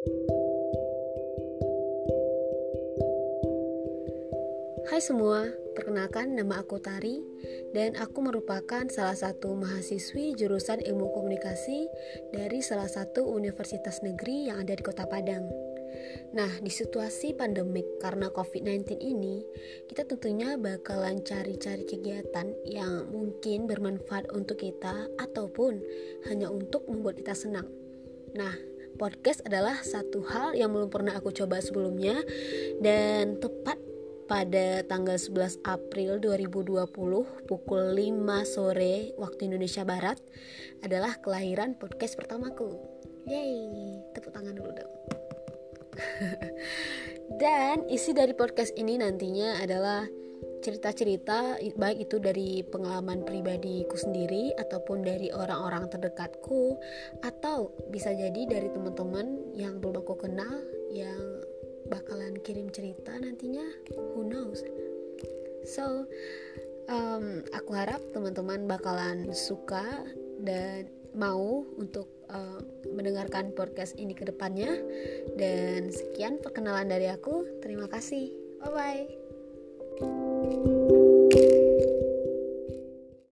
Hai semua, perkenalkan nama aku Tari dan aku merupakan salah satu mahasiswi jurusan Ilmu Komunikasi dari salah satu universitas negeri yang ada di Kota Padang. Nah, di situasi pandemik karena COVID-19 ini, kita tentunya bakalan cari-cari kegiatan yang mungkin bermanfaat untuk kita ataupun hanya untuk membuat kita senang. Nah, podcast adalah satu hal yang belum pernah aku coba sebelumnya dan tepat pada tanggal 11 April 2020 pukul 5 sore waktu Indonesia Barat adalah kelahiran podcast pertamaku. Yeay, tepuk tangan dulu dong. Dan isi dari podcast ini nantinya adalah cerita-cerita baik itu dari pengalaman pribadiku sendiri ataupun dari orang-orang terdekatku atau bisa jadi dari teman-teman yang belum aku kenal yang bakalan kirim cerita nantinya. Who knows? So um, aku harap teman-teman bakalan suka dan mau untuk uh, mendengarkan podcast ini ke depannya. Dan sekian perkenalan dari aku. Terima kasih. Bye bye